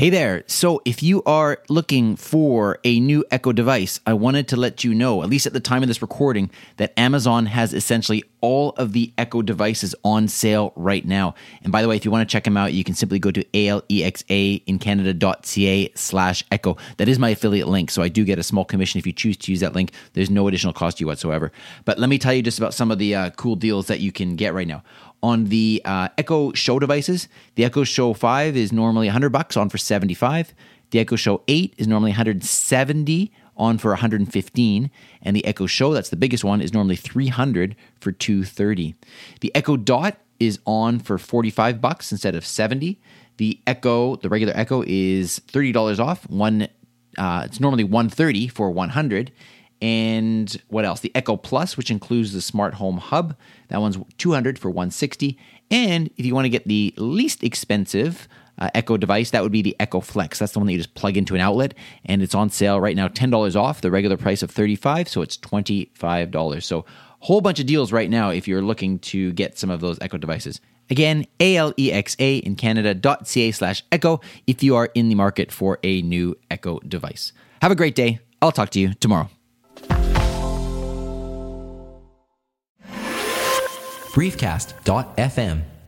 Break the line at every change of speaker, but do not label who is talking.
Hey there. So, if you are looking for a new Echo device, I wanted to let you know, at least at the time of this recording, that Amazon has essentially all of the Echo devices on sale right now. And by the way, if you want to check them out, you can simply go to alexaincanada.ca slash Echo. That is my affiliate link, so I do get a small commission if you choose to use that link. There's no additional cost to you whatsoever. But let me tell you just about some of the uh, cool deals that you can get right now on the uh, Echo Show devices. The Echo Show 5 is normally 100 bucks on for 75. The Echo Show 8 is normally 170 on for 115 and the Echo Show that's the biggest one is normally 300 for 230. The Echo Dot is on for 45 bucks instead of 70. The Echo, the regular Echo is $30 off. One uh, it's normally 130 for 100 and what else? The Echo Plus, which includes the smart home hub, that one's 200 for 160. And if you want to get the least expensive uh, Echo device, that would be the Echo Flex. That's the one that you just plug into an outlet, and it's on sale right now, ten dollars off the regular price of 35 so it's $25. So whole bunch of deals right now if you're looking to get some of those Echo devices. Again, A-L-E-X-A in Canada.ca slash Echo if you are in the market for a new Echo device. Have a great day. I'll talk to you tomorrow.
briefcast.fm